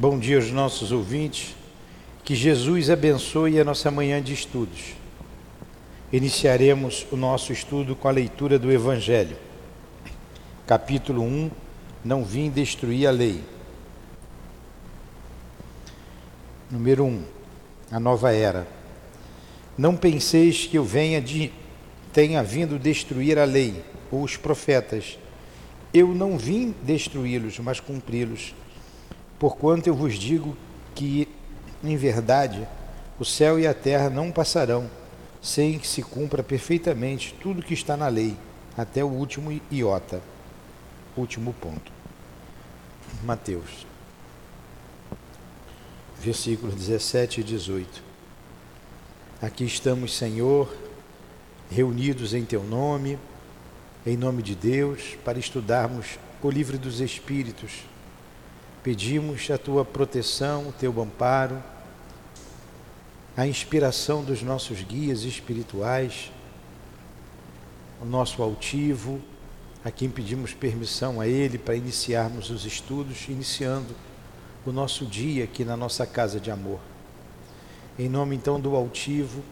Bom dia aos nossos ouvintes. Que Jesus abençoe a nossa manhã de estudos. Iniciaremos o nosso estudo com a leitura do Evangelho. Capítulo 1: Não vim destruir a lei. Número 1: A nova era. Não penseis que eu venha de tenha vindo destruir a lei ou os profetas. Eu não vim destruí-los, mas cumpri-los. Porquanto eu vos digo que, em verdade, o céu e a terra não passarão sem que se cumpra perfeitamente tudo que está na lei, até o último iota. Último ponto. Mateus. Versículos 17 e 18. Aqui estamos, Senhor, reunidos em Teu nome, em nome de Deus, para estudarmos o livro dos Espíritos Pedimos a tua proteção, o teu amparo, a inspiração dos nossos guias espirituais, o nosso altivo, a quem pedimos permissão a ele para iniciarmos os estudos, iniciando o nosso dia aqui na nossa casa de amor. Em nome então do altivo,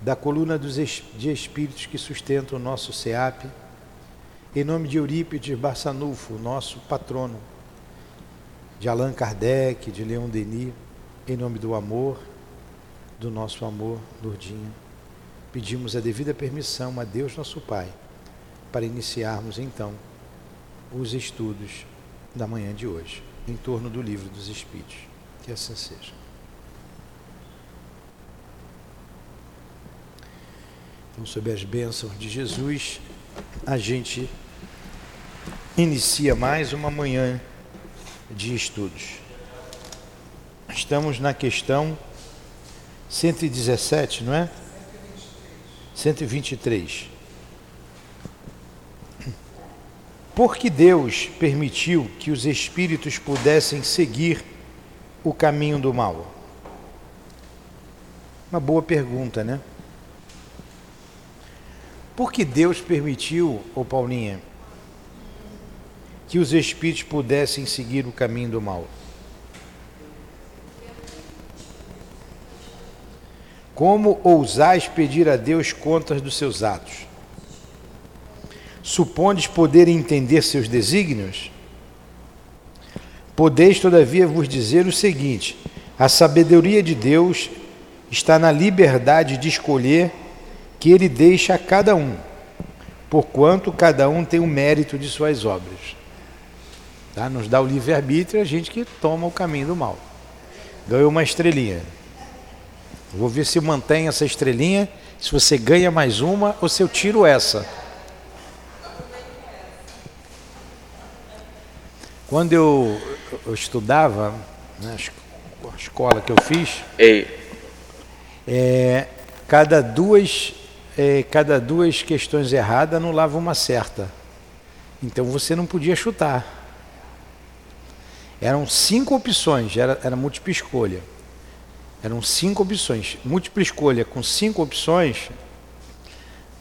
da coluna dos de espíritos que sustentam o nosso SEAP, em nome de Eurípides Barçanufo, nosso patrono, de Allan Kardec, de Leon Denis, em nome do amor, do nosso amor, Lourdinha, pedimos a devida permissão a Deus nosso Pai para iniciarmos então os estudos da manhã de hoje, em torno do livro dos Espíritos. Que assim seja. Então, sob as bênçãos de Jesus, a gente inicia mais uma manhã de estudos. Estamos na questão 117, não é? 123. Por que Deus permitiu que os espíritos pudessem seguir o caminho do mal? Uma boa pergunta, né? Por que Deus permitiu, ô Paulinha, que os espíritos pudessem seguir o caminho do mal. Como ousais pedir a Deus contas dos seus atos? Supondes poder entender seus desígnios? Podeis, todavia, vos dizer o seguinte: a sabedoria de Deus está na liberdade de escolher que Ele deixa a cada um, porquanto cada um tem o mérito de suas obras. Tá? Nos dá o livre-arbítrio a gente que toma o caminho do mal. Ganhou uma estrelinha. Vou ver se mantém essa estrelinha, se você ganha mais uma ou se eu tiro essa. Quando eu, eu estudava, na escola que eu fiz, é, cada duas é, cada duas questões erradas anulava uma certa. Então você não podia chutar. Eram cinco opções, era, era múltipla escolha. Eram cinco opções. Múltipla escolha com cinco opções.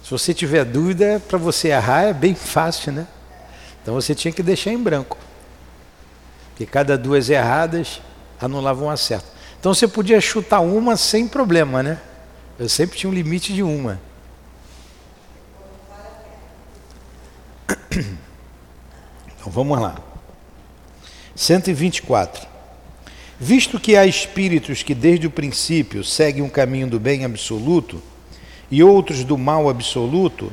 Se você tiver dúvida, para você errar é bem fácil, né? Então você tinha que deixar em branco. Porque cada duas erradas anulavam um acerto. Então você podia chutar uma sem problema, né? Eu sempre tinha um limite de uma. Então vamos lá. 124. Visto que há espíritos que desde o princípio seguem um caminho do bem absoluto e outros do mal absoluto,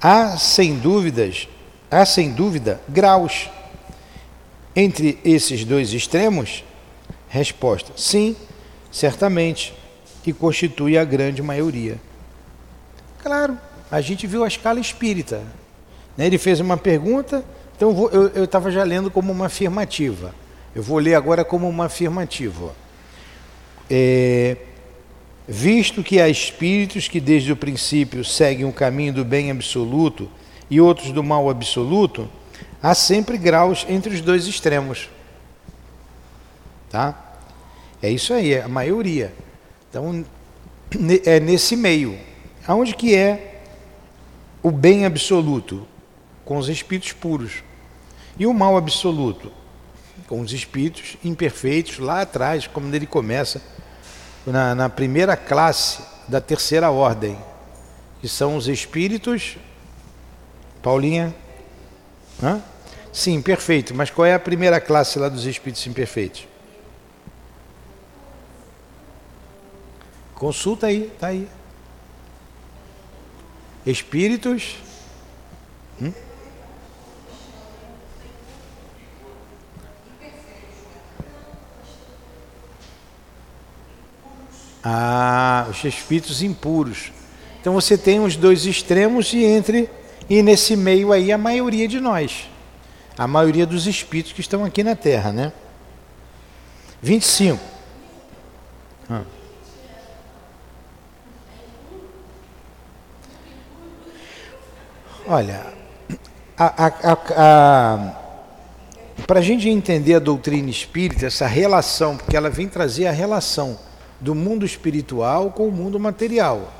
há sem dúvidas, há sem dúvida graus entre esses dois extremos? Resposta: sim, certamente, e constitui a grande maioria. Claro, a gente viu a escala espírita. Né? Ele fez uma pergunta, então eu estava já lendo como uma afirmativa. Eu vou ler agora como uma afirmativa. É, visto que há espíritos que desde o princípio seguem o caminho do bem absoluto e outros do mal absoluto, há sempre graus entre os dois extremos. Tá? É isso aí, é a maioria. Então, é nesse meio. Aonde que é o bem absoluto? Com os espíritos puros. E o mal absoluto? com os espíritos imperfeitos lá atrás, como ele começa na, na primeira classe da terceira ordem, que são os espíritos. Paulinha? Hã? Sim, perfeito. Mas qual é a primeira classe lá dos espíritos imperfeitos? Consulta aí, tá aí. Espíritos. Hum? Ah, os espíritos impuros. Então você tem os dois extremos e entre e nesse meio aí a maioria de nós. A maioria dos espíritos que estão aqui na Terra, né? 25. Ah. Olha, para a gente entender a doutrina espírita, essa relação, porque ela vem trazer a relação do mundo espiritual com o mundo material.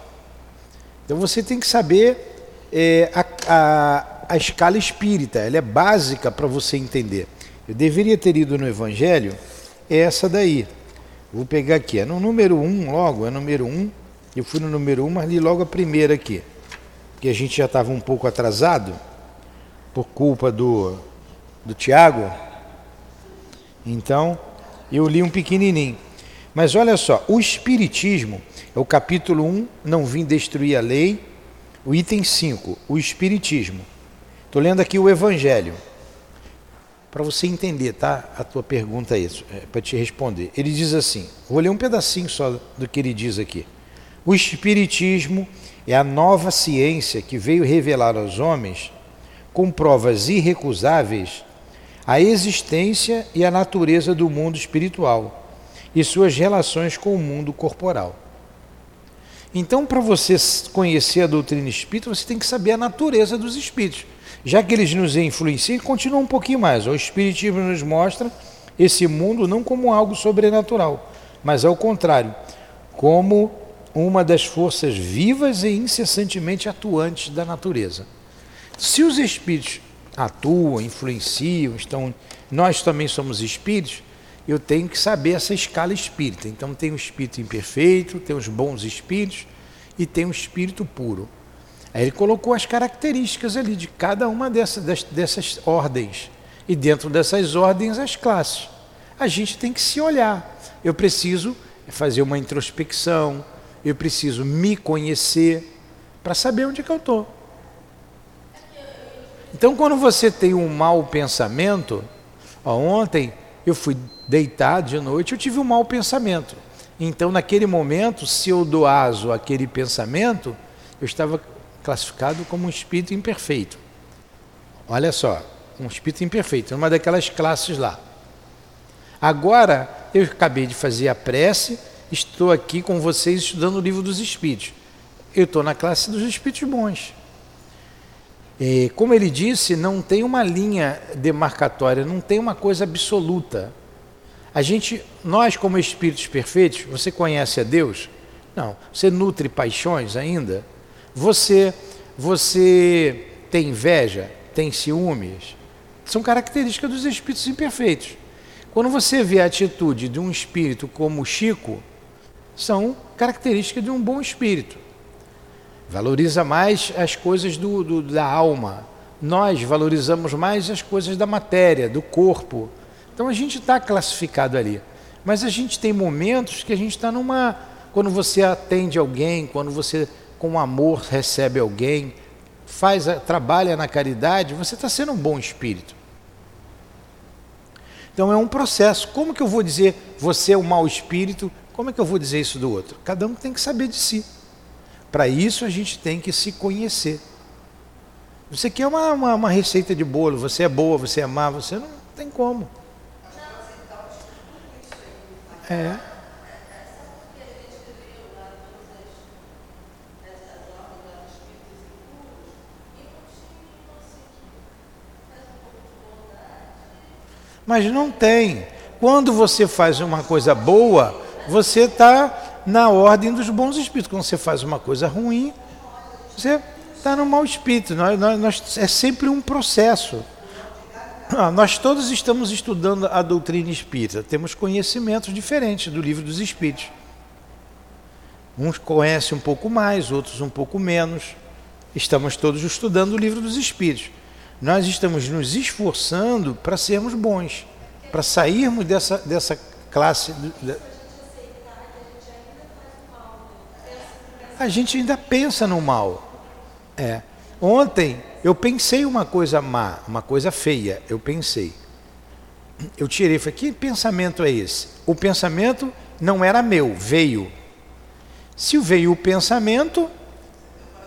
Então você tem que saber é, a, a, a escala espírita, ela é básica para você entender. Eu deveria ter ido no Evangelho, é essa daí. Vou pegar aqui, é no número 1 um, logo, é número 1. Um. Eu fui no número 1, um, mas li logo a primeira aqui. Porque a gente já estava um pouco atrasado, por culpa do, do Tiago. Então, eu li um pequenininho. Mas olha só, o Espiritismo, é o capítulo 1, não vim destruir a lei, o item 5, o Espiritismo. Estou lendo aqui o Evangelho. Para você entender, tá? A tua pergunta é isso, é, para te responder. Ele diz assim: vou ler um pedacinho só do que ele diz aqui. O Espiritismo é a nova ciência que veio revelar aos homens, com provas irrecusáveis, a existência e a natureza do mundo espiritual e suas relações com o mundo corporal. Então, para você conhecer a doutrina espírita, você tem que saber a natureza dos espíritos. Já que eles nos influenciam, continua um pouquinho mais. O Espiritismo nos mostra esse mundo não como algo sobrenatural, mas ao contrário, como uma das forças vivas e incessantemente atuantes da natureza. Se os espíritos atuam, influenciam, estão, nós também somos espíritos, eu tenho que saber essa escala espírita. Então tem o espírito imperfeito, tem os bons espíritos e tem o espírito puro. Aí ele colocou as características ali de cada uma dessas, dessas ordens. E dentro dessas ordens, as classes. A gente tem que se olhar. Eu preciso fazer uma introspecção, eu preciso me conhecer para saber onde é que eu estou. Então, quando você tem um mau pensamento, ó, ontem eu fui deitar de noite, eu tive um mau pensamento. Então, naquele momento, se eu doazo aquele pensamento, eu estava classificado como um espírito imperfeito. Olha só, um espírito imperfeito, uma daquelas classes lá. Agora, eu acabei de fazer a prece, estou aqui com vocês estudando o livro dos espíritos. Eu estou na classe dos espíritos bons. E, como ele disse, não tem uma linha demarcatória, não tem uma coisa absoluta. A gente, nós como espíritos perfeitos, você conhece a Deus? Não. Você nutre paixões ainda? Você, você tem inveja? Tem ciúmes? São características dos espíritos imperfeitos. Quando você vê a atitude de um espírito como Chico, são características de um bom espírito. Valoriza mais as coisas do, do, da alma. Nós valorizamos mais as coisas da matéria, do corpo, então a gente está classificado ali. Mas a gente tem momentos que a gente está numa. Quando você atende alguém, quando você com amor recebe alguém, faz, trabalha na caridade, você está sendo um bom espírito. Então é um processo. Como que eu vou dizer você é um mau espírito? Como é que eu vou dizer isso do outro? Cada um tem que saber de si. Para isso a gente tem que se conhecer. Você quer uma, uma, uma receita de bolo, você é boa, você é má, você não tem como. É. Mas não tem. Quando você faz uma coisa boa, você está na ordem dos bons espíritos. Quando você faz uma coisa ruim, você está no mau espírito. Nós, nós, nós, é sempre um processo. Ah, nós todos estamos estudando a doutrina espírita, temos conhecimentos diferentes do livro dos espíritos. Uns conhecem um pouco mais, outros um pouco menos. Estamos todos estudando o livro dos espíritos. Nós estamos nos esforçando para sermos bons, para sairmos dessa, dessa classe. A gente ainda pensa no mal. É. Ontem eu pensei uma coisa má, uma coisa feia. Eu pensei. Eu tirei, falei, que pensamento é esse? O pensamento não era meu, veio. Se veio o pensamento,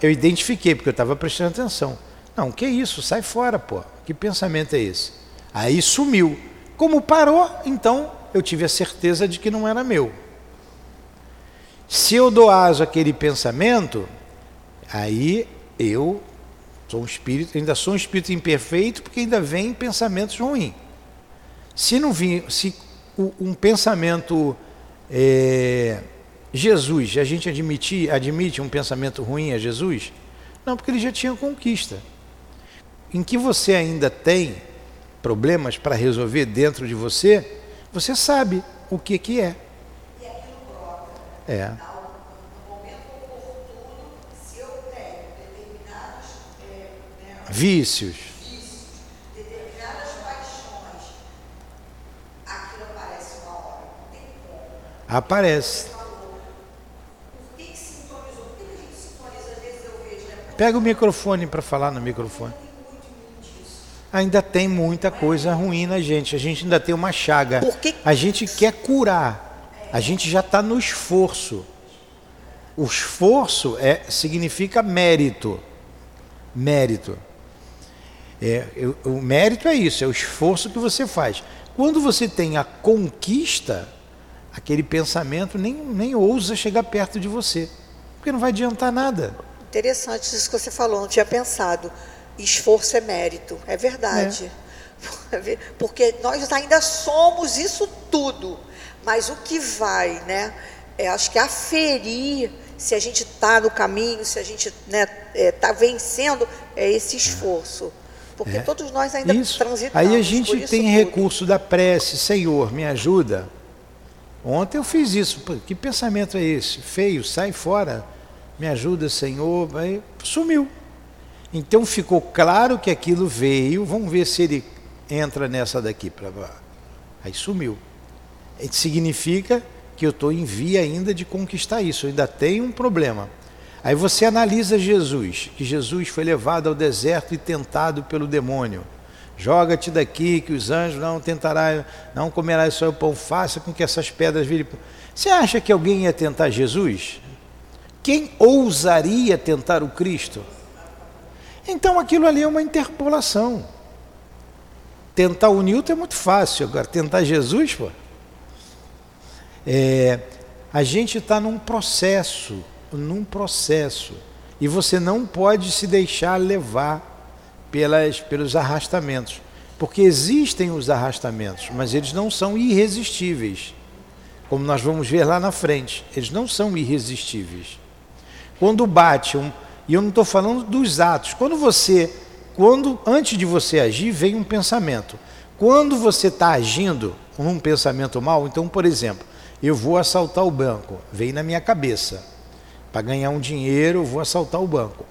eu identifiquei, porque eu estava prestando atenção. Não, que isso, sai fora, pô. Que pensamento é esse? Aí sumiu. Como parou, então eu tive a certeza de que não era meu. Se eu dou aso àquele pensamento, aí eu sou um espírito, ainda sou um espírito imperfeito, porque ainda vem pensamentos ruins. Se não vir, se um pensamento é, Jesus, a gente admite, admite um pensamento ruim a Jesus? Não, porque ele já tinha conquista. Em que você ainda tem problemas para resolver dentro de você, você sabe o que, que é. É. Vícios. Aparece. Pega o microfone para falar no microfone. Ainda tem muita coisa ruim na gente. A gente ainda tem uma chaga. A gente quer curar. A gente já está no esforço. O esforço é, significa mérito. Mérito. É, o mérito é isso, é o esforço que você faz. Quando você tem a conquista, aquele pensamento nem, nem ousa chegar perto de você, porque não vai adiantar nada. Interessante isso que você falou, não tinha pensado. Esforço é mérito, é verdade. É. Porque nós ainda somos isso tudo. Mas o que vai, né? É, acho que aferir se a gente está no caminho, se a gente está né, é, tá vencendo, é esse esforço. Porque é. todos nós ainda isso. transitamos. Aí a gente tem tudo. recurso da prece, Senhor, me ajuda. Ontem eu fiz isso. Que pensamento é esse? Feio, sai fora me ajuda, Senhor. Aí sumiu. Então ficou claro que aquilo veio. Vamos ver se ele entra nessa daqui. Pra... Aí sumiu. Significa que eu estou em via ainda de conquistar isso. Eu ainda tenho um problema. Aí você analisa Jesus, que Jesus foi levado ao deserto e tentado pelo demônio. Joga-te daqui, que os anjos não tentarão, não comerás só o pão, faça com que essas pedras virem. Você acha que alguém ia tentar Jesus? Quem ousaria tentar o Cristo? Então aquilo ali é uma interpolação. Tentar o Newton é muito fácil, agora tentar Jesus, pô. É, a gente está num processo, num processo, e você não pode se deixar levar pelas, pelos arrastamentos, porque existem os arrastamentos, mas eles não são irresistíveis, como nós vamos ver lá na frente, eles não são irresistíveis. Quando bate um, e eu não estou falando dos atos. Quando você, quando antes de você agir, vem um pensamento. Quando você está agindo um pensamento mal, então, por exemplo, eu vou assaltar o banco, vem na minha cabeça. Para ganhar um dinheiro, vou assaltar o banco.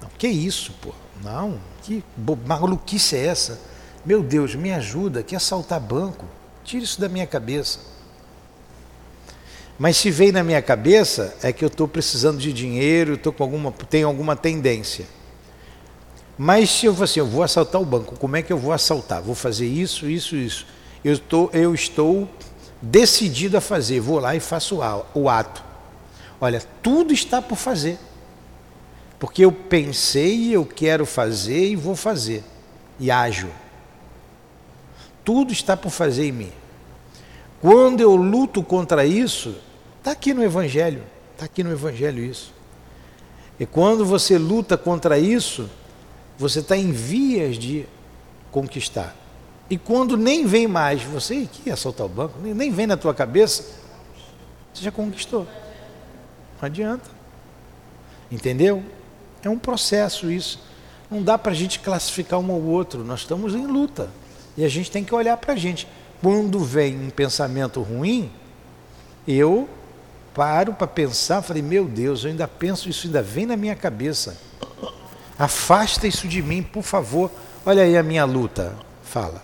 Não, que isso, pô? Não, que maluquice é essa? Meu Deus, me ajuda, que assaltar banco? Tira isso da minha cabeça. Mas se veio na minha cabeça, é que eu estou precisando de dinheiro, tô com alguma, tenho alguma tendência. Mas se eu assim, eu vou assaltar o banco, como é que eu vou assaltar? Vou fazer isso, isso, isso. Eu estou, eu estou decidido a fazer, vou lá e faço o ato. Olha, tudo está por fazer. Porque eu pensei, eu quero fazer e vou fazer. E ajo. Tudo está por fazer em mim. Quando eu luto contra isso, Está aqui no Evangelho, está aqui no Evangelho isso. E quando você luta contra isso, você está em vias de conquistar. E quando nem vem mais, você que assaltar o banco, nem vem na tua cabeça, você já conquistou. Não adianta. Entendeu? É um processo isso. Não dá para a gente classificar um ou outro, nós estamos em luta. E a gente tem que olhar para a gente. Quando vem um pensamento ruim, eu paro para pensar, falei, meu Deus, eu ainda penso, isso ainda vem na minha cabeça. Afasta isso de mim, por favor. Olha aí a minha luta. Fala.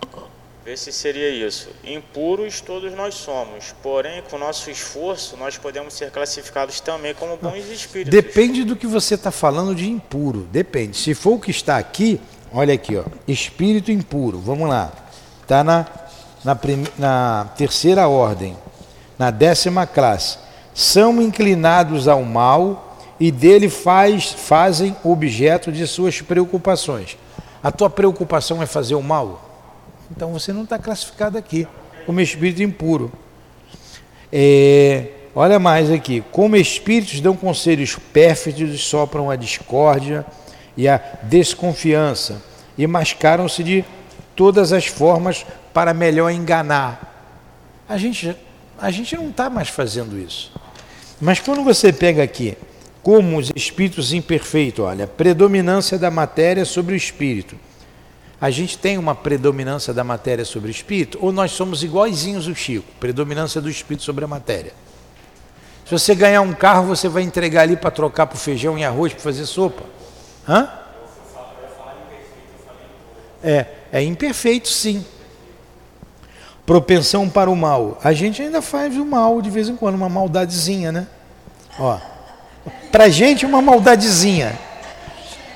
Vê se seria isso. Impuros todos nós somos, porém, com nosso esforço, nós podemos ser classificados também como bons espíritos. Depende do que você está falando de impuro. Depende. Se for o que está aqui, olha aqui, ó, espírito impuro. Vamos lá. Está na, na, na terceira ordem, na décima classe. São inclinados ao mal e dele faz, fazem objeto de suas preocupações. A tua preocupação é fazer o mal? Então você não está classificado aqui como espírito impuro. É, olha mais aqui. Como espíritos dão conselhos pérfidos, sopram a discórdia e a desconfiança e mascaram-se de todas as formas para melhor enganar. A gente, a gente não está mais fazendo isso. Mas quando você pega aqui como os espíritos imperfeitos, olha, predominância da matéria sobre o espírito. A gente tem uma predominância da matéria sobre o espírito ou nós somos iguaizinhos o Chico, predominância do espírito sobre a matéria? Se você ganhar um carro, você vai entregar ali para trocar para feijão e arroz para fazer sopa? Hã? É, é imperfeito sim. Propensão para o mal. A gente ainda faz o mal de vez em quando, uma maldadezinha, né? Ó. Para gente, uma maldadezinha.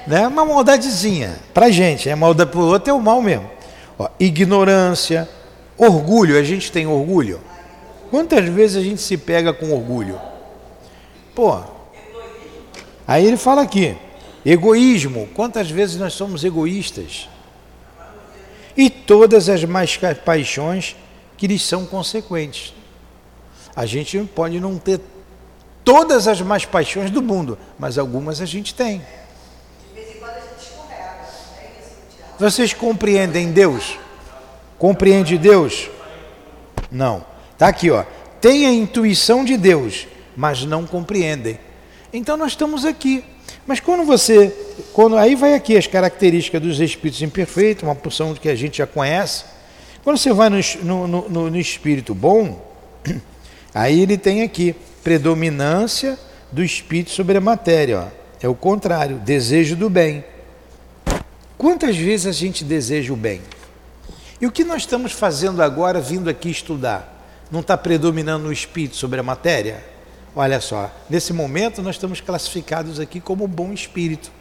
Né? Uma maldadezinha. Para gente, é maldade para o outro é o mal mesmo. Ó, ignorância, orgulho. A gente tem orgulho? Quantas vezes a gente se pega com orgulho? Pô. Aí ele fala aqui: egoísmo. Quantas vezes nós somos egoístas? E todas as mais paixões que lhes são consequentes. A gente pode não ter todas as mais paixões do mundo, mas algumas a gente tem. Vocês compreendem Deus? Compreende Deus? Não. Está aqui, ó. Tem a intuição de Deus, mas não compreendem. Então nós estamos aqui. Mas quando você, quando aí vai aqui as características dos espíritos imperfeitos, uma porção que a gente já conhece. Quando você vai no, no, no, no espírito bom, aí ele tem aqui predominância do espírito sobre a matéria. Ó. É o contrário, desejo do bem. Quantas vezes a gente deseja o bem? E o que nós estamos fazendo agora, vindo aqui estudar? Não está predominando o espírito sobre a matéria? Olha só, nesse momento nós estamos classificados aqui como bom espírito.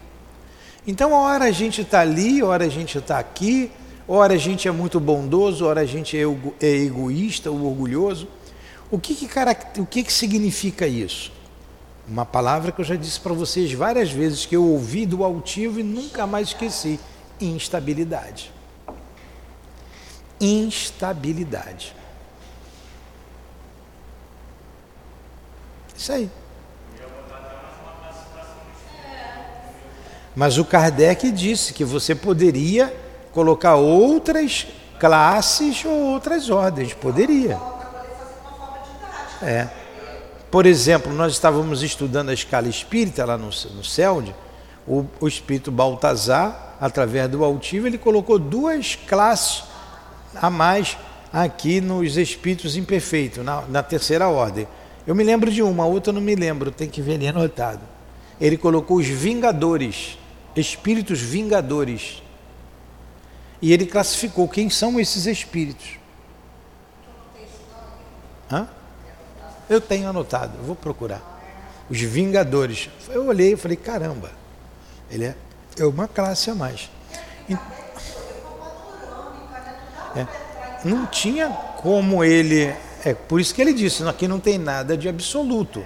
Então, hora a gente está ali, hora a gente está aqui, hora a gente é muito bondoso, hora a gente é, é egoísta ou orgulhoso. O que, que, o que, que significa isso? Uma palavra que eu já disse para vocês várias vezes, que eu ouvi do altivo e nunca mais esqueci: instabilidade. Instabilidade. Isso aí. Mas o Kardec disse que você poderia colocar outras classes ou outras ordens. Poderia. É. Por exemplo, nós estávamos estudando a escala espírita lá no, no CELD, o, o espírito Baltazar, através do altivo, ele colocou duas classes a mais aqui nos espíritos imperfeitos, na, na terceira ordem. Eu me lembro de uma, a outra eu não me lembro, tem que ver ali anotado. Ele colocou os vingadores, espíritos vingadores. E ele classificou quem são esses espíritos. Hã? Eu tenho anotado, eu vou procurar. Os Vingadores. Eu olhei e falei, caramba, ele é, é uma classe a mais. É, não tinha como ele. É por isso que ele disse, aqui não tem nada de absoluto.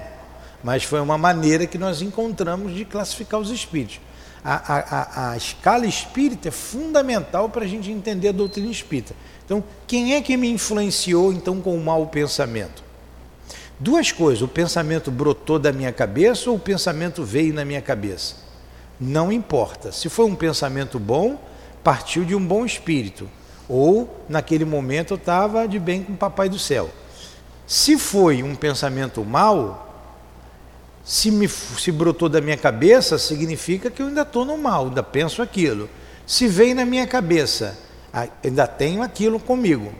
Mas foi uma maneira que nós encontramos de classificar os espíritos. A, a, a, escala espírita é fundamental para a gente entender a doutrina espírita. Então, quem é que me influenciou então com o mau pensamento? Duas coisas, o pensamento brotou da minha cabeça ou o pensamento veio na minha cabeça? Não importa. Se foi um pensamento bom, partiu de um bom espírito. Ou, naquele momento, eu estava de bem com o Papai do Céu. Se foi um pensamento mau, Se, me, se brotou da minha cabeça, significa que eu ainda estou no mal, ainda penso aquilo. Se veio na minha cabeça, ainda tenho aquilo comigo.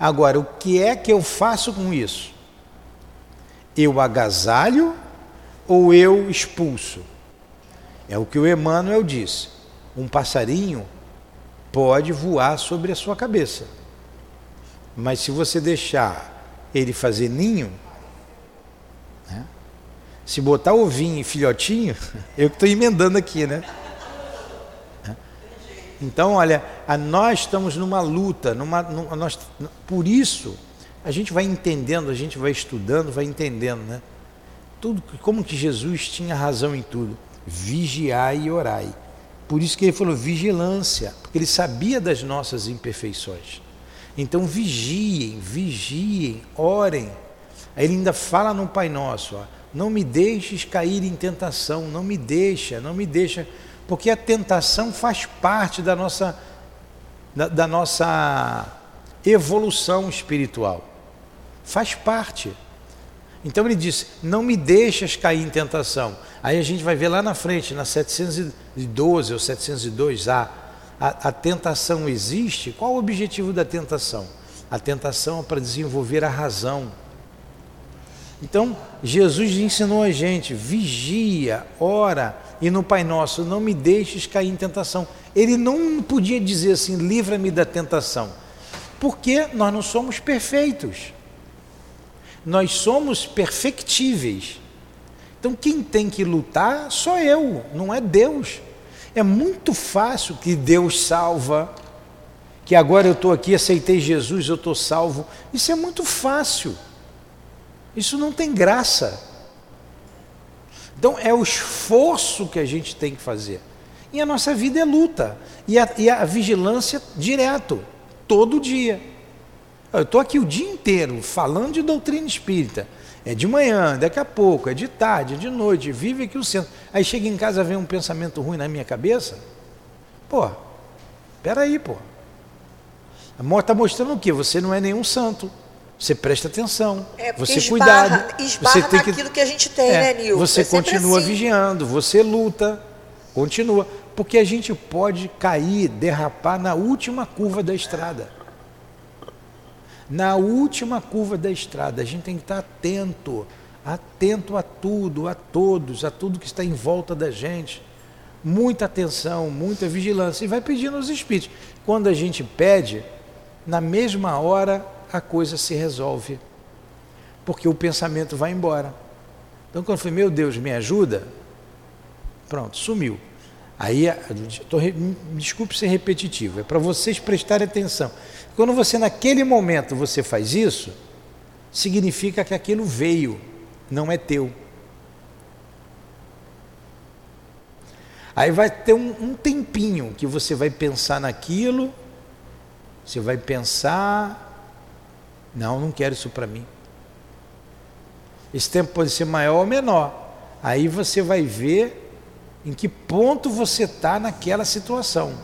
Agora, o que é que eu faço com isso? Eu agasalho ou eu expulso? É o que o Emmanuel disse. Um passarinho pode voar sobre a sua cabeça. Mas se você deixar ele fazer ninho, né? se botar ovinho e filhotinho, eu que estou emendando aqui, né? Então, olha, nós estamos numa luta, numa, numa, nós, por isso a gente vai entendendo, a gente vai estudando, vai entendendo, né? Tudo, como que Jesus tinha razão em tudo. Vigiai e orai. Por isso que ele falou vigilância, porque ele sabia das nossas imperfeições. Então vigiem, vigiem, orem. Aí ele ainda fala no Pai Nosso, ó, não me deixes cair em tentação, não me deixa, não me deixa porque a tentação faz parte da nossa, da, da nossa evolução espiritual. Faz parte. Então ele disse: Não me deixas cair em tentação. Aí a gente vai ver lá na frente, na 712 ou 702A, a, a tentação existe. Qual o objetivo da tentação? A tentação é para desenvolver a razão. Então, Jesus ensinou a gente: vigia, ora, e no Pai Nosso, não me deixes cair em tentação. Ele não podia dizer assim, livra-me da tentação, porque nós não somos perfeitos. Nós somos perfectíveis. Então quem tem que lutar sou eu, não é Deus. É muito fácil que Deus salva, que agora eu estou aqui, aceitei Jesus, eu estou salvo. Isso é muito fácil. Isso não tem graça. Então é o esforço que a gente tem que fazer. E a nossa vida é luta. E a, e a vigilância direto, todo dia. Eu estou aqui o dia inteiro falando de doutrina espírita. É de manhã, daqui a pouco, é de tarde, é de noite, vive aqui o centro. Aí chega em casa, vem um pensamento ruim na minha cabeça. Pô, peraí, pô. A morte está mostrando o quê? Você não é nenhum santo. Você presta atenção, é, você esbarra, cuidado. Esbarra você tem que, que a gente tem, é, né, Nil? Você é continua assim. vigiando, você luta, continua. Porque a gente pode cair, derrapar na última curva da estrada. Na última curva da estrada, a gente tem que estar atento, atento a tudo, a todos, a tudo que está em volta da gente. Muita atenção, muita vigilância. E vai pedindo aos espíritos. Quando a gente pede, na mesma hora a coisa se resolve, porque o pensamento vai embora. Então, quando eu falei, meu Deus, me ajuda, pronto, sumiu. Aí, tô, desculpe ser repetitivo, é para vocês prestarem atenção. Quando você, naquele momento, você faz isso, significa que aquilo veio, não é teu. Aí vai ter um, um tempinho que você vai pensar naquilo, você vai pensar, não, não quero isso para mim. Esse tempo pode ser maior ou menor. Aí você vai ver em que ponto você está naquela situação.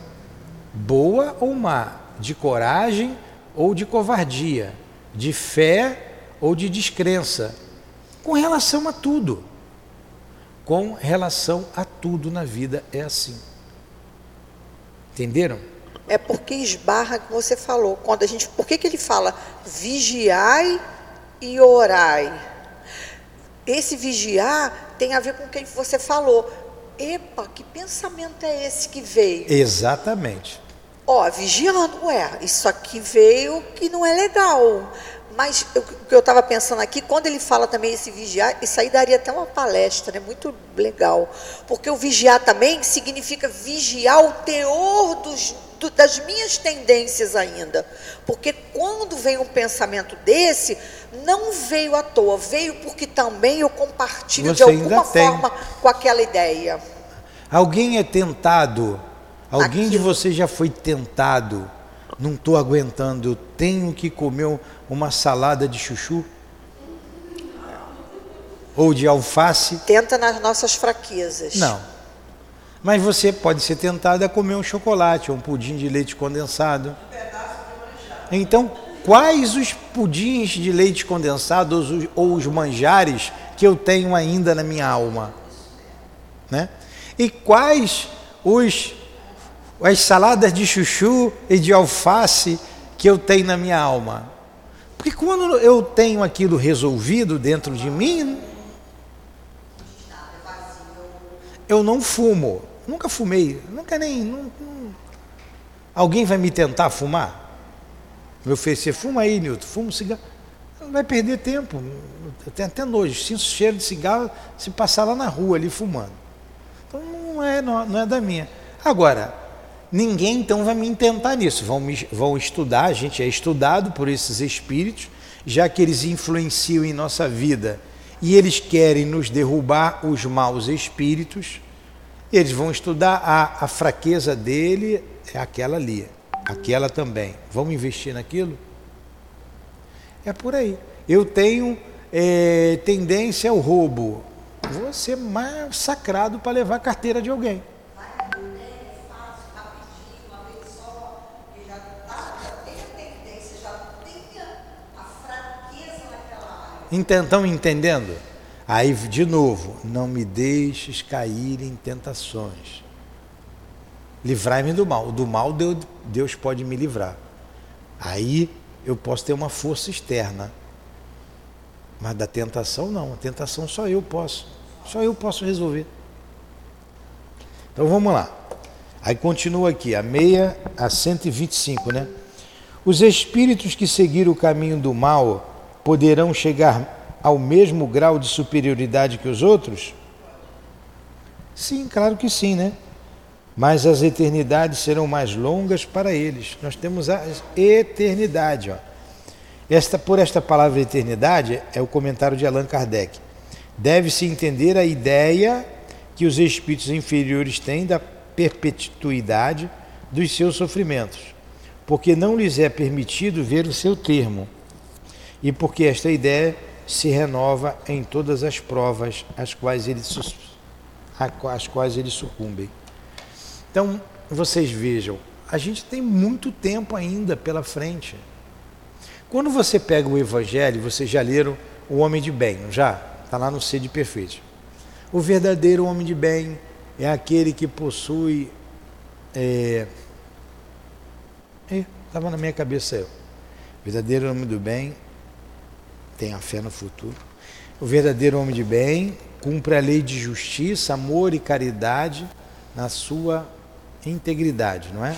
Boa ou má, de coragem ou de covardia, de fé ou de descrença, com relação a tudo. Com relação a tudo na vida é assim. Entenderam? é porque esbarra que você falou. Quando a gente, por que, que ele fala vigiai e orai? Esse vigiar tem a ver com o que você falou. Epa, que pensamento é esse que veio? Exatamente. Ó, vigiando, ué, isso aqui veio que não é legal. Mas o que eu estava pensando aqui, quando ele fala também esse vigiar, isso aí daria até uma palestra, né? Muito legal. Porque o vigiar também significa vigiar o teor dos, do, das minhas tendências ainda. Porque quando vem um pensamento desse, não veio à toa, veio porque também eu compartilho Você de alguma forma com aquela ideia. Alguém é tentado, alguém Aquilo. de vocês já foi tentado, não estou aguentando, eu tenho que comer uma salada de chuchu? Ou de alface? Tenta nas nossas fraquezas. Não. Mas você pode ser tentado a comer um chocolate ou um pudim de leite condensado. Então, quais os pudins de leite condensado ou os, ou os manjares que eu tenho ainda na minha alma? Né? E quais os as saladas de chuchu e de alface que eu tenho na minha alma? Porque quando eu tenho aquilo resolvido dentro de mim, eu não fumo. Nunca fumei, nunca nem. Não, não. Alguém vai me tentar fumar? Me oferecer, fuma aí, Nilton, fuma um cigarro. Não vai perder tempo. Eu tenho até nojo, sinto cheiro de cigarro se passar lá na rua ali fumando. Então não é, não, não é da minha. Agora, Ninguém então vai me intentar nisso. Vão, me, vão estudar, a gente é estudado por esses espíritos, já que eles influenciam em nossa vida e eles querem nos derrubar os maus espíritos, eles vão estudar a, a fraqueza dele, é aquela ali, aquela também. Vamos investir naquilo? É por aí. Eu tenho é, tendência ao roubo. Vou ser massacrado para levar a carteira de alguém. Então, entendendo? Aí, de novo, não me deixes cair em tentações. Livrai-me do mal. Do mal Deus pode me livrar. Aí eu posso ter uma força externa. Mas da tentação não. A tentação só eu posso. Só eu posso resolver. Então vamos lá. Aí continua aqui, a meia a 125, né? Os espíritos que seguiram o caminho do mal poderão chegar ao mesmo grau de superioridade que os outros? Sim, claro que sim, né? Mas as eternidades serão mais longas para eles. Nós temos a eternidade. Ó. Esta, por esta palavra eternidade é o comentário de Allan Kardec. Deve-se entender a ideia que os espíritos inferiores têm da perpetuidade dos seus sofrimentos, porque não lhes é permitido ver o seu termo e porque esta ideia se renova em todas as provas às quais eles, às quais eles sucumbem. Então, vocês vejam, a gente tem muito tempo ainda pela frente. Quando você pega o Evangelho, vocês já leram O Homem de Bem, já? Está lá no Sede Perfeito. O verdadeiro homem de bem é aquele que possui. É... Estava na minha cabeça eu. O verdadeiro homem do bem tenha fé no futuro. O verdadeiro homem de bem cumpre a lei de justiça, amor e caridade na sua integridade, não é?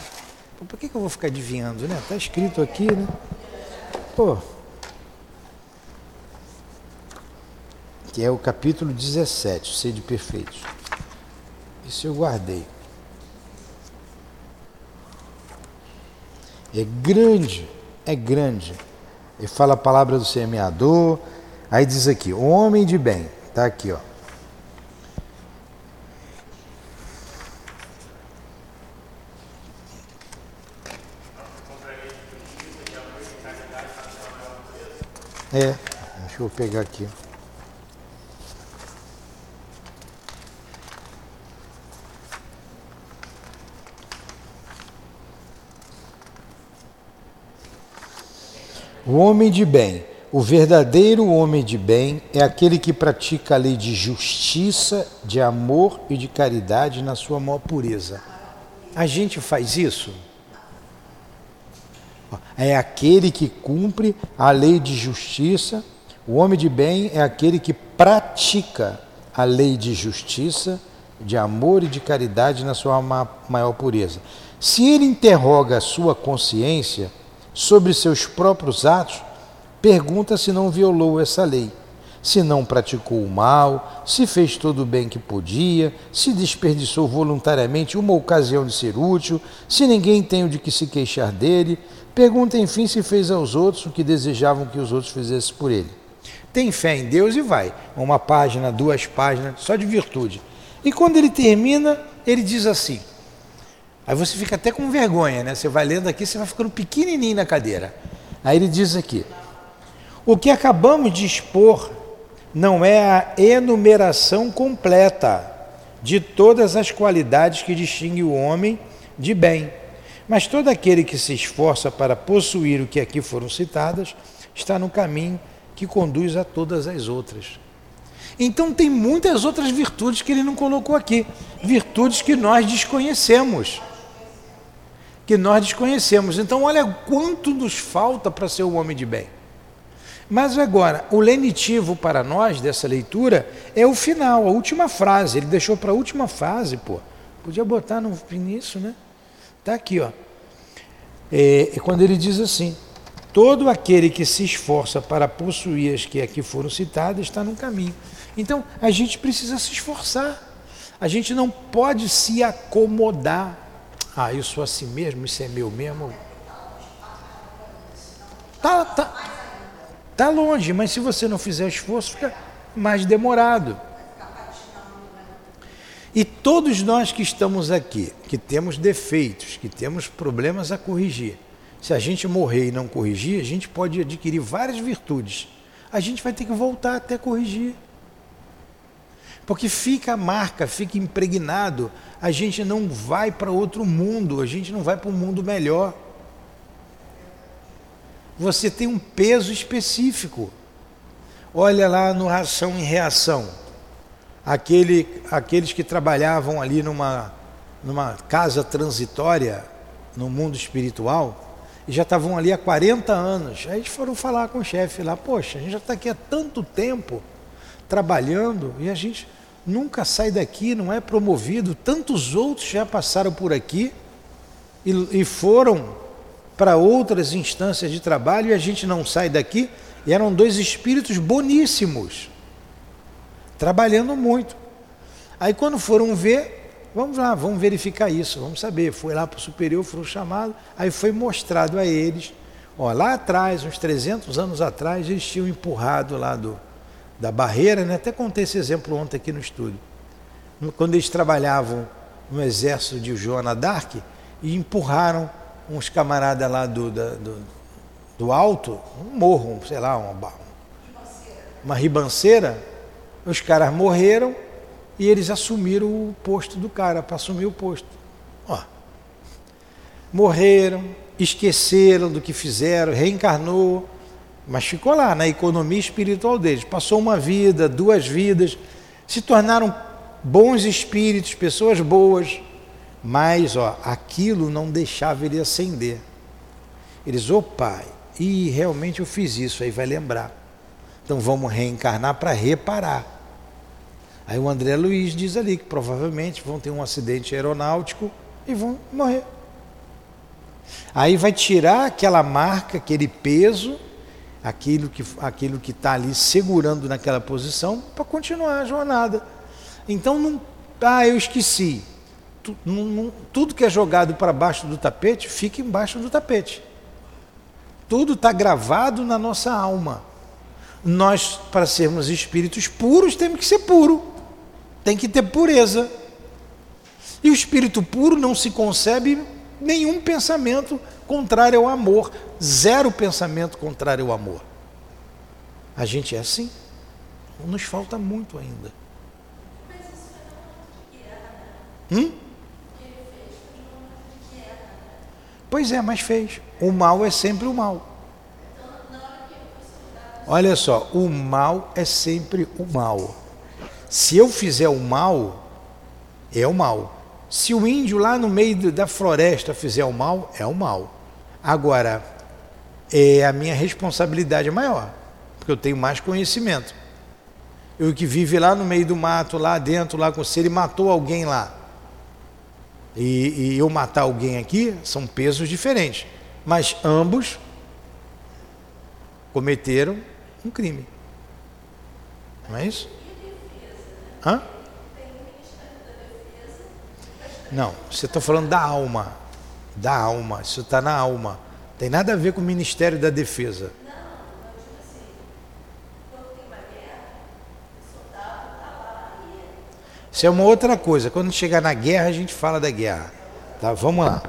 por que, que eu vou ficar adivinhando, né? Está escrito aqui, né? Pô. Que é o capítulo 17, Sede Perfeitos. Isso eu guardei. É grande, é grande. Ele fala a palavra do semeador. Aí diz aqui, o homem de bem. Está aqui, ó. É, deixa eu pegar aqui. O homem de bem, o verdadeiro homem de bem é aquele que pratica a lei de justiça, de amor e de caridade na sua maior pureza. A gente faz isso? É aquele que cumpre a lei de justiça. O homem de bem é aquele que pratica a lei de justiça, de amor e de caridade na sua maior pureza. Se ele interroga a sua consciência, sobre seus próprios atos, pergunta se não violou essa lei, se não praticou o mal, se fez todo o bem que podia, se desperdiçou voluntariamente uma ocasião de ser útil, se ninguém tem o de que se queixar dele. Pergunta, enfim, se fez aos outros o que desejavam que os outros fizessem por ele. Tem fé em Deus e vai. Uma página, duas páginas, só de virtude. E quando ele termina, ele diz assim: Aí você fica até com vergonha, né? Você vai lendo aqui, você vai ficando pequenininho na cadeira. Aí ele diz aqui: O que acabamos de expor não é a enumeração completa de todas as qualidades que distinguem o homem de bem, Mas todo aquele que se esforça para possuir o que aqui foram citadas está no caminho que conduz a todas as outras. Então tem muitas outras virtudes que ele não colocou aqui, virtudes que nós desconhecemos. Que nós desconhecemos. Então olha quanto nos falta para ser um homem de bem. Mas agora, o lenitivo para nós dessa leitura é o final, a última frase. Ele deixou para a última frase, pô. Podia botar no início, né? Está aqui, ó. É, é, quando ele diz assim: todo aquele que se esforça para possuir as que aqui foram citadas está no caminho. Então, a gente precisa se esforçar. A gente não pode se acomodar. Ah, eu sou assim mesmo, isso é meu mesmo. Tá, tá, tá longe, mas se você não fizer esforço, fica mais demorado. E todos nós que estamos aqui, que temos defeitos, que temos problemas a corrigir, se a gente morrer e não corrigir, a gente pode adquirir várias virtudes. A gente vai ter que voltar até corrigir. Porque fica a marca, fica impregnado. A gente não vai para outro mundo, a gente não vai para um mundo melhor. Você tem um peso específico. Olha lá no Ração em Reação aquele, aqueles que trabalhavam ali numa, numa casa transitória no mundo espiritual e já estavam ali há 40 anos. Aí eles foram falar com o chefe lá: Poxa, a gente já está aqui há tanto tempo trabalhando e a gente nunca sai daqui, não é promovido. Tantos outros já passaram por aqui e, e foram para outras instâncias de trabalho e a gente não sai daqui. E eram dois espíritos boníssimos trabalhando muito. Aí quando foram ver, vamos lá, vamos verificar isso, vamos saber. Foi lá para o superior, foram chamados, aí foi mostrado a eles, ó, lá atrás, uns 300 anos atrás, eles tinham empurrado lá do, da barreira, né? até contei esse exemplo ontem aqui no estúdio. Quando eles trabalhavam no exército de Joana Dark e empurraram uns camaradas lá do, da, do, do alto, um morro, sei lá, uma, uma ribanceira, os caras morreram e eles assumiram o posto do cara, para assumir o posto. Ó. Morreram, esqueceram do que fizeram, reencarnou, mas ficou lá na economia espiritual deles. Passou uma vida, duas vidas, se tornaram bons espíritos, pessoas boas, mas ó, aquilo não deixava ele acender. Eles, ô pai, e realmente eu fiz isso, aí vai lembrar. Então vamos reencarnar para reparar. Aí o André Luiz diz ali que provavelmente vão ter um acidente aeronáutico e vão morrer. Aí vai tirar aquela marca, aquele peso, aquilo que aquilo que está ali segurando naquela posição para continuar a jornada. Então não, ah, eu esqueci. Tu, não, tudo que é jogado para baixo do tapete fica embaixo do tapete. Tudo está gravado na nossa alma. Nós, para sermos espíritos puros, temos que ser puro. Tem que ter pureza. E o espírito puro não se concebe nenhum pensamento contrário ao amor, zero pensamento contrário ao amor. A gente é assim. Nos falta muito ainda. Hum? Pois é, mas fez. O mal é sempre o mal. Olha só, o mal é sempre o mal. Se eu fizer o mal, é o mal. Se o índio lá no meio da floresta fizer o mal, é o mal. Agora, é a minha responsabilidade é maior, porque eu tenho mais conhecimento. Eu que vive lá no meio do mato, lá dentro, lá com se ele matou alguém lá, e, e eu matar alguém aqui, são pesos diferentes. Mas ambos cometeram um crime. Não é isso? Hã? Não, você está falando da alma. Da alma, isso está na alma. Tem nada a ver com o Ministério da Defesa. Isso é uma outra coisa. Quando chegar na guerra, a gente fala da guerra. Tá? Vamos lá.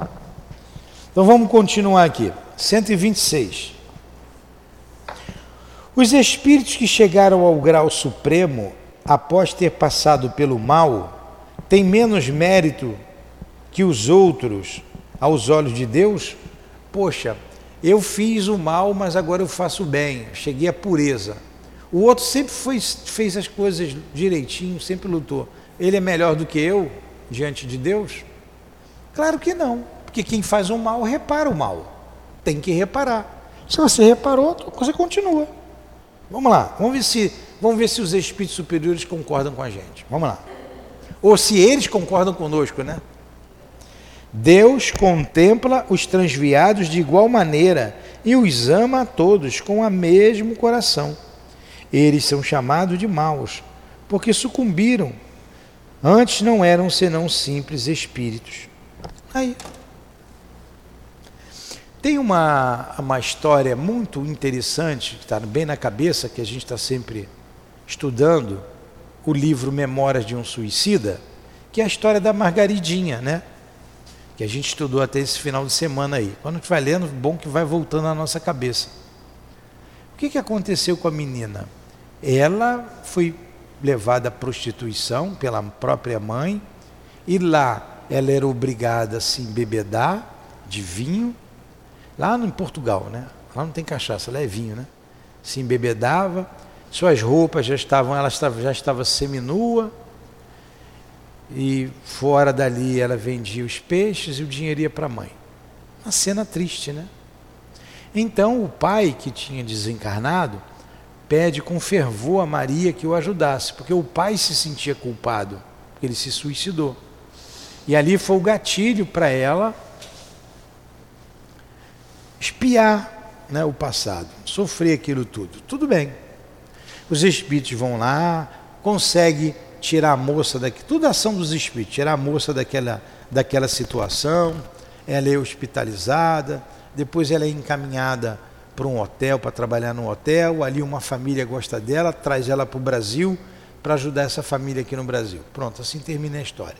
Então vamos continuar aqui. 126. Os espíritos que chegaram ao grau supremo após ter passado pelo mal, tem menos mérito que os outros aos olhos de Deus, poxa, eu fiz o mal, mas agora eu faço o bem, cheguei à pureza. O outro sempre foi, fez as coisas direitinho, sempre lutou. Ele é melhor do que eu diante de Deus? Claro que não, porque quem faz o mal repara o mal. Tem que reparar. Se você reparou, coisa continua. Vamos lá, vamos ver se, vamos ver se os espíritos superiores concordam com a gente. Vamos lá. Ou se eles concordam conosco, né? Deus contempla os transviados de igual maneira e os ama a todos com o mesmo coração. Eles são chamados de maus, porque sucumbiram. Antes não eram senão simples espíritos. Aí. Tem uma, uma história muito interessante, que está bem na cabeça, que a gente está sempre estudando, o livro Memórias de um Suicida, que é a história da Margaridinha, né? Que a gente estudou até esse final de semana aí. Quando a gente vai lendo, bom que vai voltando à nossa cabeça. O que, que aconteceu com a menina? ela foi levada à prostituição pela própria mãe e lá ela era obrigada a se embebedar de vinho, lá em Portugal, né? Lá não tem cachaça, lá é vinho, né? Se embebedava, suas roupas já estavam, ela já estava seminua, e fora dali ela vendia os peixes e o dinheiro ia para a mãe. Uma cena triste, né? Então o pai que tinha desencarnado pede com fervor a Maria que o ajudasse, porque o pai se sentia culpado, porque ele se suicidou. E ali foi o gatilho para ela espiar né, o passado, sofrer aquilo tudo. Tudo bem. Os espíritos vão lá, consegue tirar a moça daqui, tudo ação dos espíritos, tirar a moça daquela, daquela situação, ela é hospitalizada, depois ela é encaminhada para um hotel, para trabalhar no hotel. Ali uma família gosta dela, traz ela para o Brasil para ajudar essa família aqui no Brasil. Pronto, assim termina a história.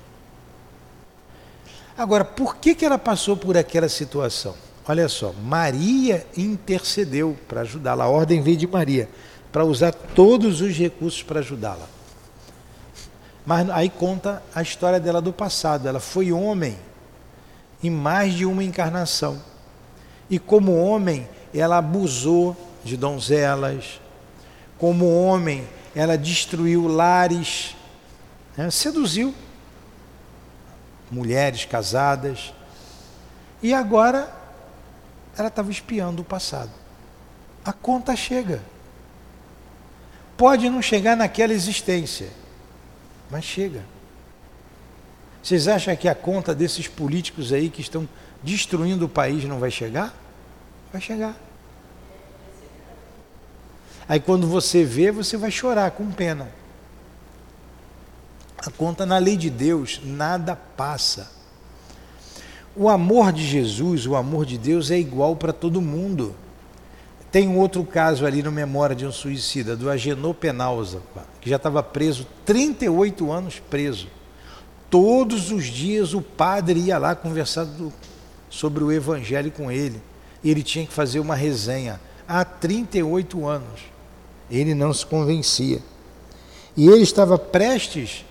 Agora, por que, que ela passou por aquela situação? Olha só, Maria intercedeu para ajudá-la. A ordem veio de Maria, para usar todos os recursos para ajudá-la. Mas aí conta a história dela do passado. Ela foi homem em mais de uma encarnação. E como homem, ela abusou de donzelas, como homem, ela destruiu lares, né? seduziu mulheres casadas, e agora ela estava espiando o passado. A conta chega. Pode não chegar naquela existência, mas chega. Vocês acham que a conta desses políticos aí que estão destruindo o país não vai chegar? Vai chegar. Aí quando você vê, você vai chorar com pena. A conta na lei de Deus, nada passa. O amor de Jesus, o amor de Deus é igual para todo mundo. Tem um outro caso ali no Memória de um Suicida, do Agenor Penalza, que já estava preso, 38 anos preso. Todos os dias o padre ia lá conversar do, sobre o Evangelho com ele e ele tinha que fazer uma resenha há 38 anos. Ele não se convencia. E ele estava prestes,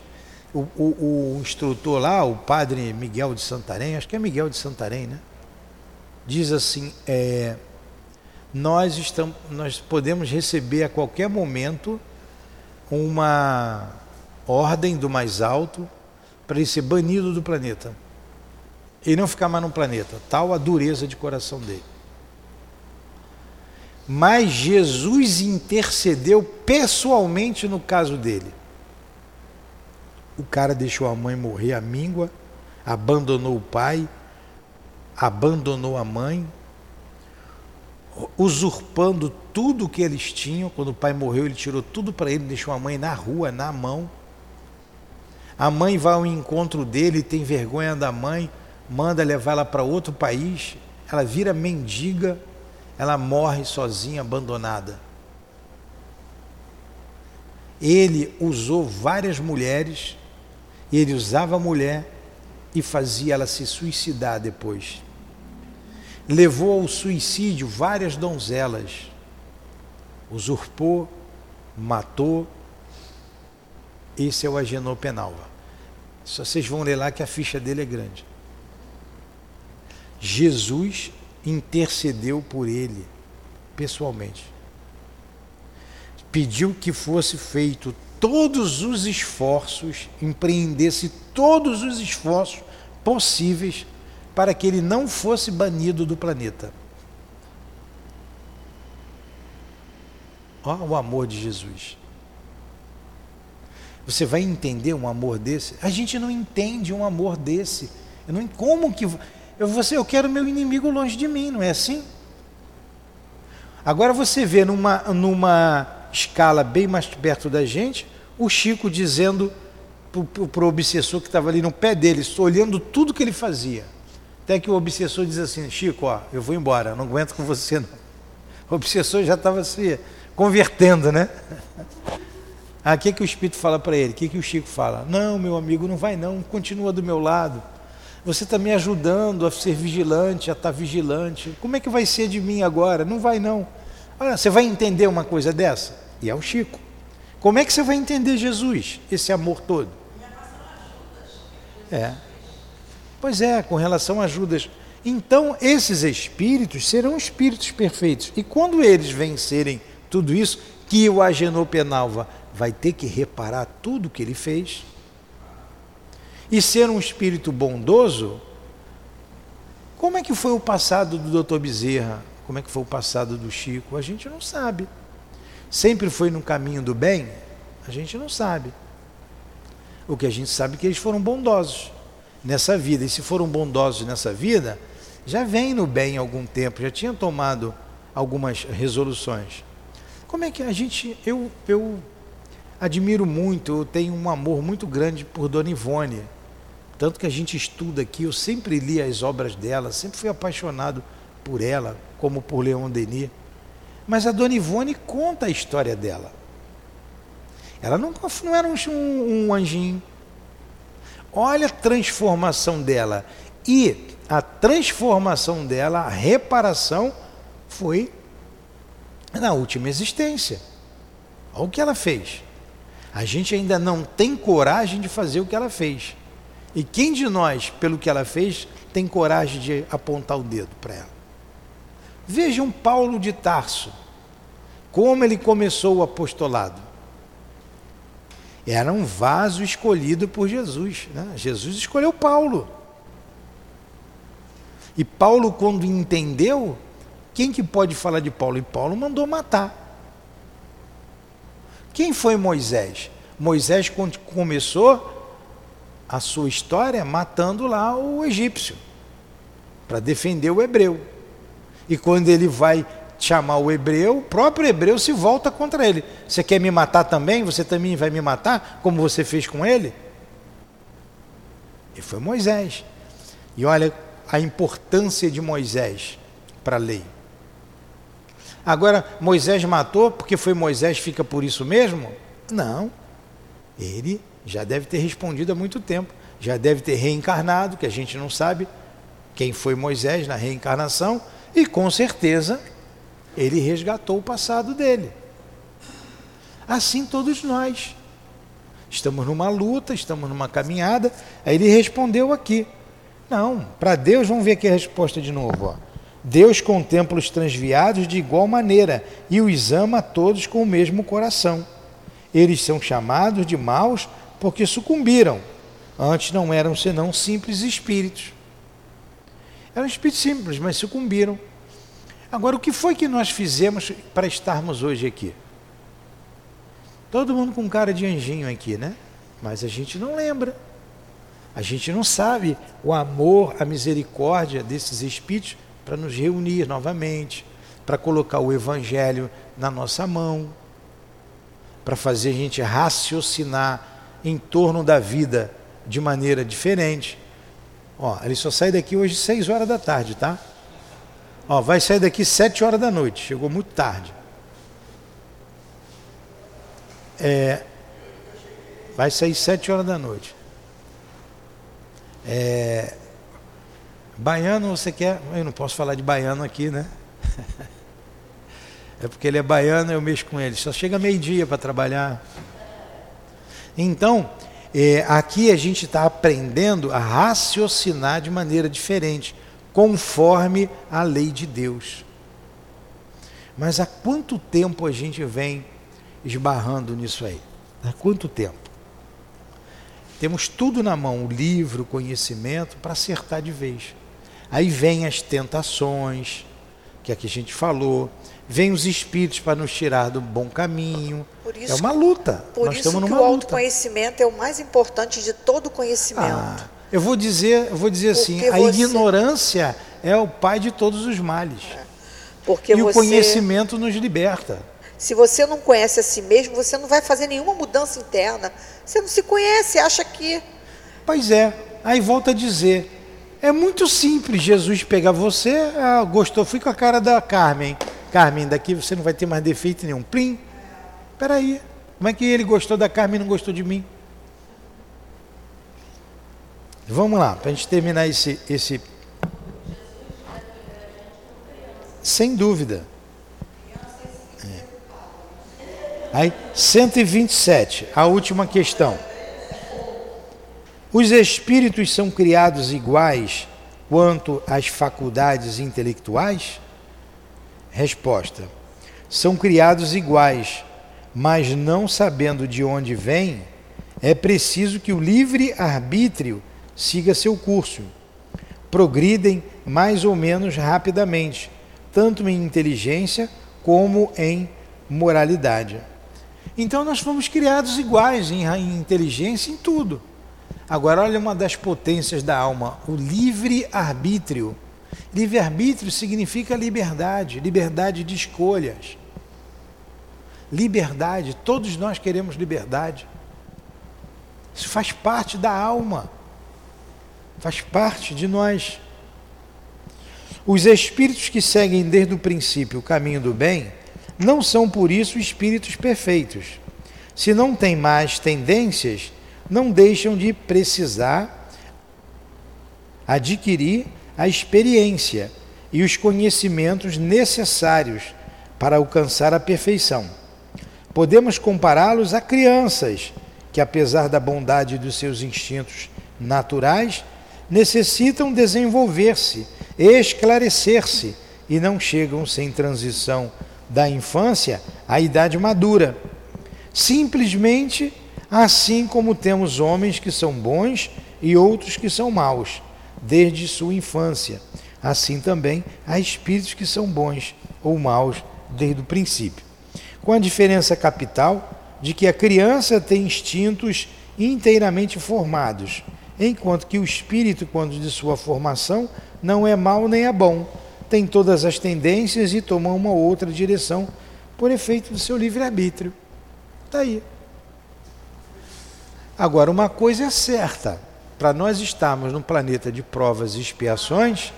o, o, o instrutor lá, o padre Miguel de Santarém, acho que é Miguel de Santarém, né? Diz assim: é, nós, estamos, nós podemos receber a qualquer momento uma ordem do mais alto para ele ser banido do planeta. E não ficar mais no planeta, tal a dureza de coração dele. Mas Jesus intercedeu pessoalmente no caso dele. O cara deixou a mãe morrer à míngua, abandonou o pai, abandonou a mãe, usurpando tudo que eles tinham. Quando o pai morreu, ele tirou tudo para ele, deixou a mãe na rua, na mão. A mãe vai ao encontro dele, tem vergonha da mãe, manda levar ela para outro país. Ela vira mendiga ela morre sozinha, abandonada. Ele usou várias mulheres, ele usava a mulher e fazia ela se suicidar depois. Levou ao suicídio várias donzelas, usurpou, matou. Esse é o Agenor Penalva. Só vocês vão ler lá que a ficha dele é grande. Jesus intercedeu por ele pessoalmente. Pediu que fosse feito todos os esforços, empreendesse todos os esforços possíveis para que ele não fosse banido do planeta. Ó, o amor de Jesus. Você vai entender um amor desse? A gente não entende um amor desse. Eu não como que eu você eu quero meu inimigo longe de mim, não é assim? Agora você vê numa numa escala bem mais perto da gente, o Chico dizendo para o obsessor que estava ali no pé dele, olhando tudo que ele fazia. Até que o obsessor diz assim: Chico, ó, eu vou embora, não aguento com você não. O obsessor já estava se convertendo, né? Ah, o que, que o Espírito fala para ele? O que, que o Chico fala? Não, meu amigo, não vai não, continua do meu lado. Você está me ajudando a ser vigilante, a estar tá vigilante. Como é que vai ser de mim agora? Não vai não. Olha, você vai entender uma coisa dessa? E é o Chico. Como é que você vai entender Jesus, esse amor todo? É. Pois é, com relação a Judas. Então, esses espíritos serão espíritos perfeitos. E quando eles vencerem tudo isso, que o Agenor Penalva vai ter que reparar tudo que ele fez. E ser um espírito bondoso, como é que foi o passado do Dr. Bezerra? Como é que foi o passado do Chico? A gente não sabe. Sempre foi no caminho do bem? A gente não sabe. O que a gente sabe é que eles foram bondosos nessa vida. E se foram bondosos nessa vida, já vem no bem algum tempo, já tinham tomado algumas resoluções. Como é que a gente. Eu, eu admiro muito, eu tenho um amor muito grande por Dona Ivone. Tanto que a gente estuda aqui, eu sempre li as obras dela, sempre fui apaixonado por ela, como por Leon Denis. Mas a Dona Ivone conta a história dela. Ela não, não era um, um anjinho. Olha a transformação dela. E a transformação dela, a reparação, foi na última existência. Olha o que ela fez. A gente ainda não tem coragem de fazer o que ela fez. E quem de nós, pelo que ela fez, tem coragem de apontar o dedo para ela? Vejam Paulo de Tarso, como ele começou o apostolado. Era um vaso escolhido por Jesus. Né? Jesus escolheu Paulo. E Paulo, quando entendeu, quem que pode falar de Paulo? E Paulo mandou matar. Quem foi Moisés? Moisés começou a sua história matando lá o egípcio para defender o hebreu. E quando ele vai chamar o hebreu, o próprio hebreu se volta contra ele. Você quer me matar também? Você também vai me matar, como você fez com ele? E foi Moisés. E olha a importância de Moisés para a lei. Agora, Moisés matou porque foi Moisés, fica por isso mesmo? Não. Ele já deve ter respondido há muito tempo. Já deve ter reencarnado, que a gente não sabe quem foi Moisés na reencarnação, e com certeza ele resgatou o passado dele. Assim todos nós. Estamos numa luta, estamos numa caminhada. Aí ele respondeu aqui. Não, para Deus, vamos ver aqui a resposta de novo. Ó. Deus contempla os transviados de igual maneira e os ama a todos com o mesmo coração. Eles são chamados de maus porque sucumbiram. Antes não eram senão simples espíritos. Eram espíritos simples, mas sucumbiram. Agora, o que foi que nós fizemos para estarmos hoje aqui? Todo mundo com cara de anjinho aqui, né? Mas a gente não lembra. A gente não sabe o amor, a misericórdia desses espíritos para nos reunir novamente, para colocar o Evangelho na nossa mão, para fazer a gente raciocinar em torno da vida de maneira diferente. Ó, ele só sai daqui hoje seis horas da tarde, tá? Ó, vai sair daqui sete horas da noite, chegou muito tarde. É, vai sair sete horas da noite. É, Baiano você quer. Eu não posso falar de baiano aqui, né? É porque ele é baiano, eu mexo com ele. Só chega meio-dia para trabalhar. Então, é, aqui a gente está aprendendo a raciocinar de maneira diferente. Conforme a lei de Deus. Mas há quanto tempo a gente vem esbarrando nisso aí? Há quanto tempo? Temos tudo na mão, o livro, o conhecimento, para acertar de vez. Aí vem as tentações, que aqui a gente falou, vem os espíritos para nos tirar do bom caminho. Isso, é uma luta. Por Nós isso estamos que numa o luta. autoconhecimento é o mais importante de todo conhecimento. Ah, eu vou dizer, eu vou dizer assim, a você- ignorância é o pai de todos os males. Porque e o você, conhecimento nos liberta. se você não conhece a si mesmo, você não vai fazer nenhuma mudança interna. Você não se conhece, acha que Pois é. Aí volta a dizer, é muito simples Jesus pegar você, ah, gostou, fui com a cara da Carmen. Carmen, daqui você não vai ter mais defeito nenhum. Plim. Peraí, como é que ele gostou da Carmen e não gostou de mim? Vamos lá, para a gente terminar esse, esse. Sem dúvida. É. Aí, 127, a última questão. Os espíritos são criados iguais quanto às faculdades intelectuais? Resposta: São criados iguais, mas não sabendo de onde vêm, é preciso que o livre arbítrio siga seu curso. Progridem mais ou menos rapidamente, tanto em inteligência como em moralidade. Então nós fomos criados iguais em, inteligência em tudo. Agora, olha uma das potências da alma, o livre-arbítrio. Livre-arbítrio significa liberdade, liberdade de escolhas. Liberdade, todos nós queremos liberdade. Isso faz parte da alma, faz parte de nós. Os espíritos que seguem desde o princípio o caminho do bem não são por isso espíritos perfeitos. Se não têm mais tendências, não deixam de precisar adquirir a experiência e os conhecimentos necessários para alcançar a perfeição. Podemos compará-los a crianças que, apesar da bondade dos seus instintos naturais, necessitam desenvolver-se, esclarecer-se e não chegam sem transição da infância à idade madura. Simplesmente assim como temos homens que são bons e outros que são maus, desde sua infância. Assim também há espíritos que são bons ou maus desde o princípio. Com a diferença capital de que a criança tem instintos inteiramente formados, enquanto que o espírito, quando de sua formação, não é mau nem é bom, tem todas as tendências e toma uma outra direção por efeito do seu livre-arbítrio. Está aí. Agora, uma coisa é certa: para nós estarmos num planeta de provas e expiações,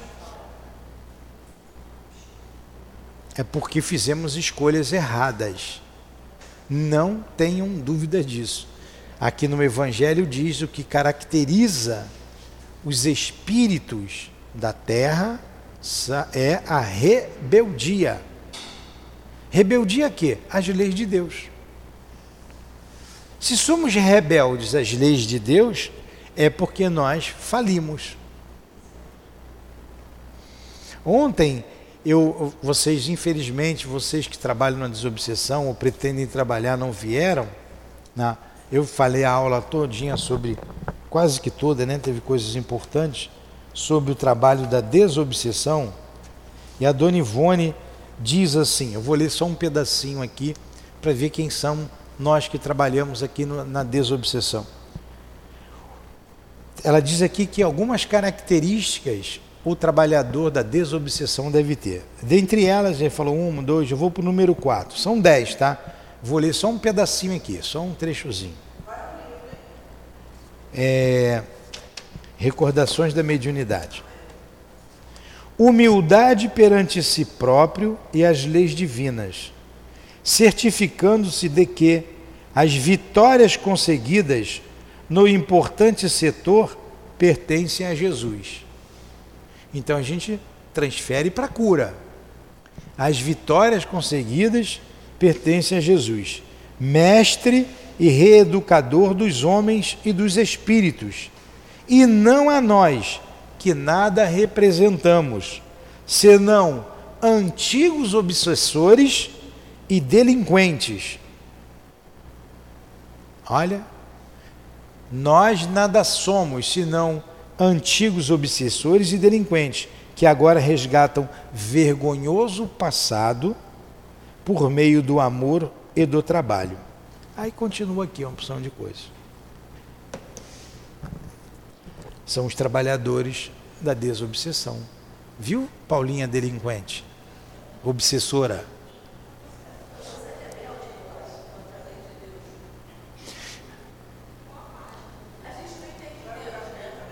é porque fizemos escolhas erradas. Não tenham dúvida disso. Aqui no Evangelho diz o que caracteriza os espíritos da terra é a rebeldia. Rebeldia a quê? As leis de Deus. Se somos rebeldes às leis de Deus, é porque nós falimos. Ontem, eu, vocês, infelizmente, vocês que trabalham na desobsessão ou pretendem trabalhar não vieram. Né? Eu falei a aula todinha sobre, quase que toda, né? teve coisas importantes, sobre o trabalho da desobsessão. E a dona Ivone diz assim, eu vou ler só um pedacinho aqui para ver quem são nós que trabalhamos aqui no, na desobsessão. Ela diz aqui que algumas características o trabalhador da desobsessão deve ter. Dentre elas, ele falou um, dois, eu vou para o número quatro. São dez, tá? Vou ler só um pedacinho aqui, só um trechozinho. É, recordações da mediunidade. Humildade perante si próprio e as leis divinas certificando-se de que as vitórias conseguidas no importante setor pertencem a Jesus. Então a gente transfere para a cura. As vitórias conseguidas pertencem a Jesus, mestre e reeducador dos homens e dos espíritos, e não a nós, que nada representamos, senão antigos obsessores e delinquentes. Olha, nós nada somos senão antigos obsessores e delinquentes que agora resgatam vergonhoso passado por meio do amor e do trabalho. Aí continua aqui uma opção de coisas. São os trabalhadores da desobsessão. Viu, Paulinha delinquente? Obsessora.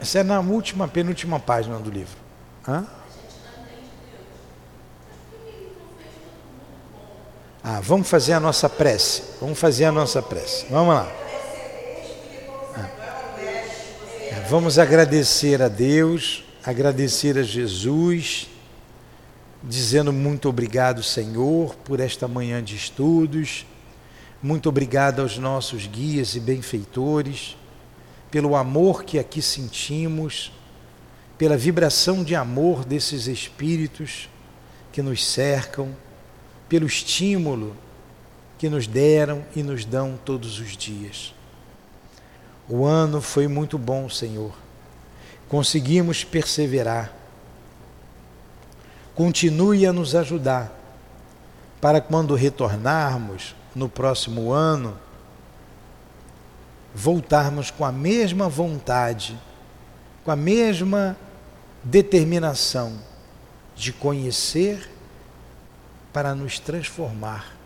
Essa é na última, penúltima página do livro. Hã? Ah, vamos fazer a nossa prece. Vamos fazer a nossa prece. Vamos lá. Ah. Vamos agradecer a Deus, agradecer a Jesus, dizendo muito obrigado, Senhor, por esta manhã de estudos. Muito obrigado aos nossos guias e benfeitores, pelo amor que aqui sentimos, pela vibração de amor desses espíritos que nos cercam pelo estímulo que nos deram e nos dão todos os dias. O ano foi muito bom, Senhor. Conseguimos perseverar. Continue a nos ajudar para quando retornarmos no próximo ano, voltarmos com a mesma vontade, com a mesma determinação de conhecer para nos transformar,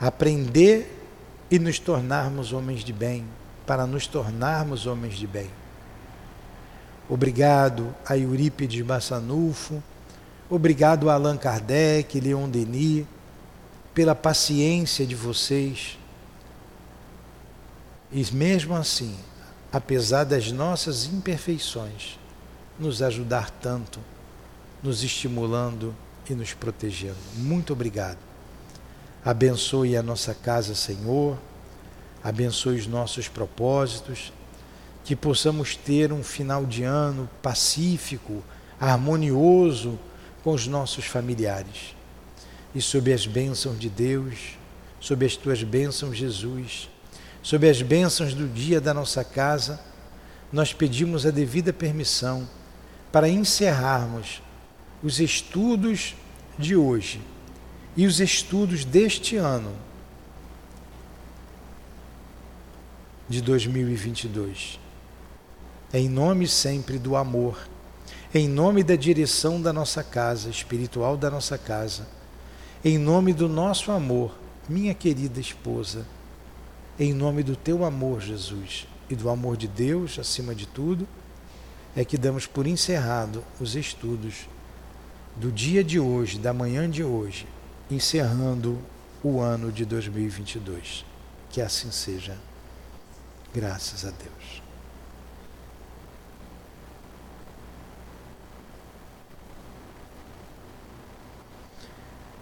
aprender e nos tornarmos homens de bem, para nos tornarmos homens de bem. Obrigado a Eurípides Bassanufo, obrigado a Allan Kardec, Leon Denis, pela paciência de vocês. E mesmo assim, apesar das nossas imperfeições, nos ajudar tanto, nos estimulando e nos protegendo. Muito obrigado. Abençoe a nossa casa, Senhor. Abençoe os nossos propósitos. Que possamos ter um final de ano pacífico, harmonioso com os nossos familiares. E sob as bênçãos de Deus, sob as tuas bênçãos, Jesus, sob as bênçãos do dia da nossa casa, nós pedimos a devida permissão para encerrarmos os estudos de hoje e os estudos deste ano de 2022. Em nome sempre do amor, em nome da direção da nossa casa, espiritual da nossa casa, em nome do nosso amor, minha querida esposa, em nome do teu amor, Jesus, e do amor de Deus acima de tudo, é que damos por encerrado os estudos do dia de hoje, da manhã de hoje, encerrando o ano de 2022. Que assim seja. Graças a Deus.